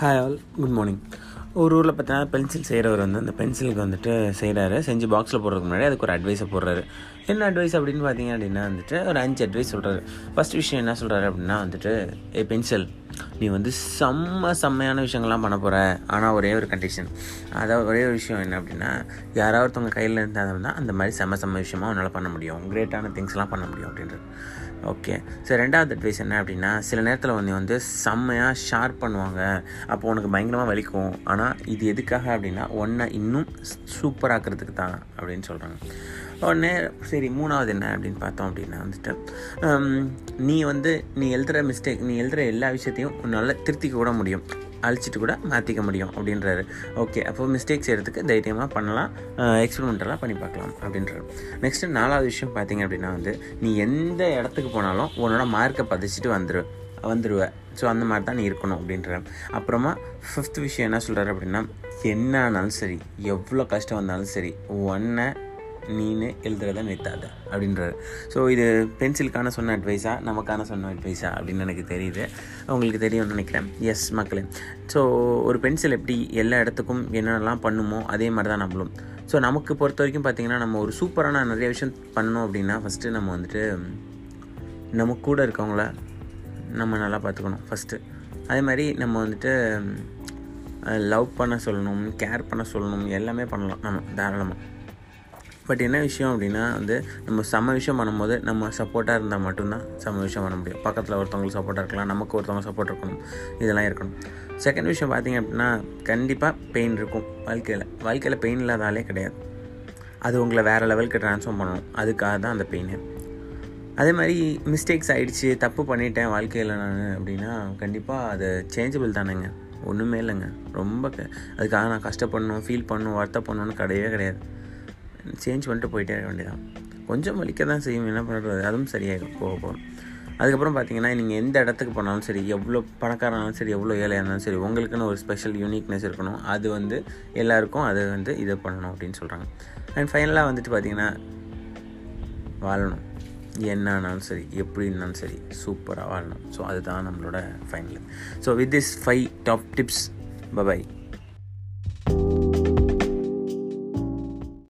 Hi all good morning ஒரு ஊரில் பார்த்தீங்கன்னா பென்சில் செய்கிறவர் வந்து அந்த பென்சிலுக்கு வந்துட்டு செய்கிறாரு செஞ்சு பாக்ஸில் போடுறதுக்கு முன்னாடி அதுக்கு ஒரு அட்வைஸை போடுறாரு. என்ன அட்வைஸ் அப்படின்னு பார்த்தீங்க அப்படின்னா வந்துட்டு ஒரு அஞ்சு அட்வைஸ் சொல்கிறாரு ஃபஸ்ட் விஷயம் என்ன சொல்கிறாரு அப்படின்னா வந்துட்டு ஏ பென்சில் நீ வந்து செம்ம செம்மையான விஷயங்கள்லாம் பண்ண போகிற ஆனால் ஒரே ஒரு கண்டிஷன் அதாவது ஒரே ஒரு விஷயம் என்ன அப்படின்னா யாராவது ஒருத்தவங்க கையில் இருந்தாங்கன்னா அந்த மாதிரி செம்ம செம்ம விஷயமாக உன்னால் பண்ண முடியும். கிரேட்டான திங்ஸ்லாம் பண்ண முடியும் அப்படின்றது. ஓகே ஸோ ரெண்டாவது அட்வைஸ் என்ன அப்படின்னா சில நேரத்தில் வந்து வந்து செம்மையாக ஷார்ப் பண்ணுவாங்க. அப்போ உனக்கு பயங்கரமாக வலிக்கும். ஆனால் இது எதுக்காக அப்படின்னா ஒன்றை இன்னும் சூப்பராக்கிறதுக்கு தான் அப்படின்னு சொல்கிறாங்க உடனே சரி மூணாவது என்ன அப்படின்னு பார்த்தோம் அப்படின்னா வந்துட்டு நீ வந்து நீ எழுதுகிற மிஸ்டேக் நீ எழுதுகிற எல்லா விஷயத்தையும் உன்னால் திருத்திக்க கூட முடியும். அழிச்சிட்டு கூட மாற்றிக்க முடியும் அப்படின்றாரு. ஓகே அப்போ மிஸ்டேக் செய்கிறதுக்கு தைரியமாக பண்ணலாம் எக்ஸ்பெரிமெண்டெல்லாம் பண்ணி பார்க்கலாம் அப்படின்றாரு. நெக்ஸ்ட்டு நாலாவது விஷயம் பார்த்தீங்க அப்படின்னா வந்து நீ எந்த இடத்துக்கு போனாலும் உன்னோட மார்க்கை பதிச்சுட்டு வந்துரு வந்துடுவ ஸோ அந்த மாதிரி தான் நீ இருக்கணும் அப்படின்ற அப்புறமா ஃபிஃப்த் விஷயம் என்ன சொல்கிறாரு அப்படின்னா என்ன ஆனாலும் சரி எவ்வளோ கஷ்டம் வந்தாலும் சரி ஒன்றை நீனு எழுதுறத நிறுத்தாத அப்படின்றாரு. ஸோ இது பென்சிலுக்கான சொன்ன அட்வைஸா நமக்கான சொன்ன அட்வைஸா அப்படின்னு எனக்கு தெரியுது. உங்களுக்கு தெரியும்னு நினைக்கிறேன். எஸ் மக்களே. ஸோ ஒரு பென்சில் எப்படி எல்லா இடத்துக்கும் என்னென்னலாம் பண்ணுமோ அதே மாதிரி தான் நம்மளும். ஸோ நமக்கு பொறுத்த வரைக்கும் பார்த்திங்கன்னா நம்ம ஒரு சூப்பரான நிறைய விஷயம் பண்ணணும் அப்படின்னா ஃபஸ்ட்டு நம்ம வந்துட்டு நம்ம கூட இருக்கவங்கள நம்ம நல்லா பார்த்துக்கணும் ஃபஸ்ட்டு அதே மாதிரி நம்ம வந்துட்டு லவ் பண்ண சொல்லணும் கேர் பண்ண சொல்லணும் எல்லாமே பண்ணலாம் நம்ம தாராளமாக பட் என்ன விஷயம் அப்படின்னா வந்து நம்ம செம்ம விஷயம் பண்ணும்போது நம்ம சப்போர்ட்டாக இருந்தால் மட்டும்தான் செம்ம விஷயம் பண்ண முடியும். பக்கத்தில் ஒருத்தவங்களுக்கு சப்போர்ட்டாக இருக்கலாம் நமக்கு ஒருத்தவங்க சப்போர்ட் இருக்கணும் இதெல்லாம் இருக்கணும். செகண்ட் விஷயம் பார்த்தீங்க அப்படின்னா கண்டிப்பாக பெயின் இருக்கும் வாழ்க்கையில். வாழ்க்கையில் பெயின் இல்லாத ஆளே கிடையாது. அது உங்களை வேறு லெவலுக்கு ட்ரான்ஸ்ஃபார்ம் பண்ணணும் அதுக்காக தான் அந்த பெயின் அதே மாதிரி மிஸ்டேக்ஸ் ஆகிடுச்சு தப்பு பண்ணிட்டேன் வாழ்க்கையில் நான் அப்படின்னா கண்டிப்பாக அது சேஞ்சபிள் தானேங்க. ஒன்றுமே இல்லைங்க. ரொம்ப க- அதுக்காக நான் கஷ்டப்படணும் ஃபீல் பண்ணணும் வருத்தப்படணும்னு கிடையவே கிடையாது. சேஞ்ச் பண்ணிட்டு போயிட்டே இருக்க வேண்டியதான் கொஞ்சம் வலிக்க தான் செய்யும் என்ன பண்ணுறது அதுவும் சரியாயிடும் போக அதுக்கப்புறம் பார்த்தீங்கன்னா நீங்கள் எந்த இடத்துக்கு போனாலும் சரி எவ்வளோ பணக்காரனாலும் சரி எவ்வளோ ஏழையாக இருந்தாலும் சரி உங்களுக்குன்னு ஒரு ஸ்பெஷல் யூனிக்னஸ் இருக்கணும். அது வந்து எல்லாருக்கும் அது வந்து இது பண்ணணும் அப்படின்னு சொல்கிறாங்க அண்ட் ஃபைனலாக வந்துட்டு பார்த்தீங்கன்னா வாழணும். என்ன ஆனாலும் சரி எப்படி இருந்தாலும் சரி சூப்பராக வாழணும். ஸோ அதுதான் நம்மளோட final so with this five top tips bye bye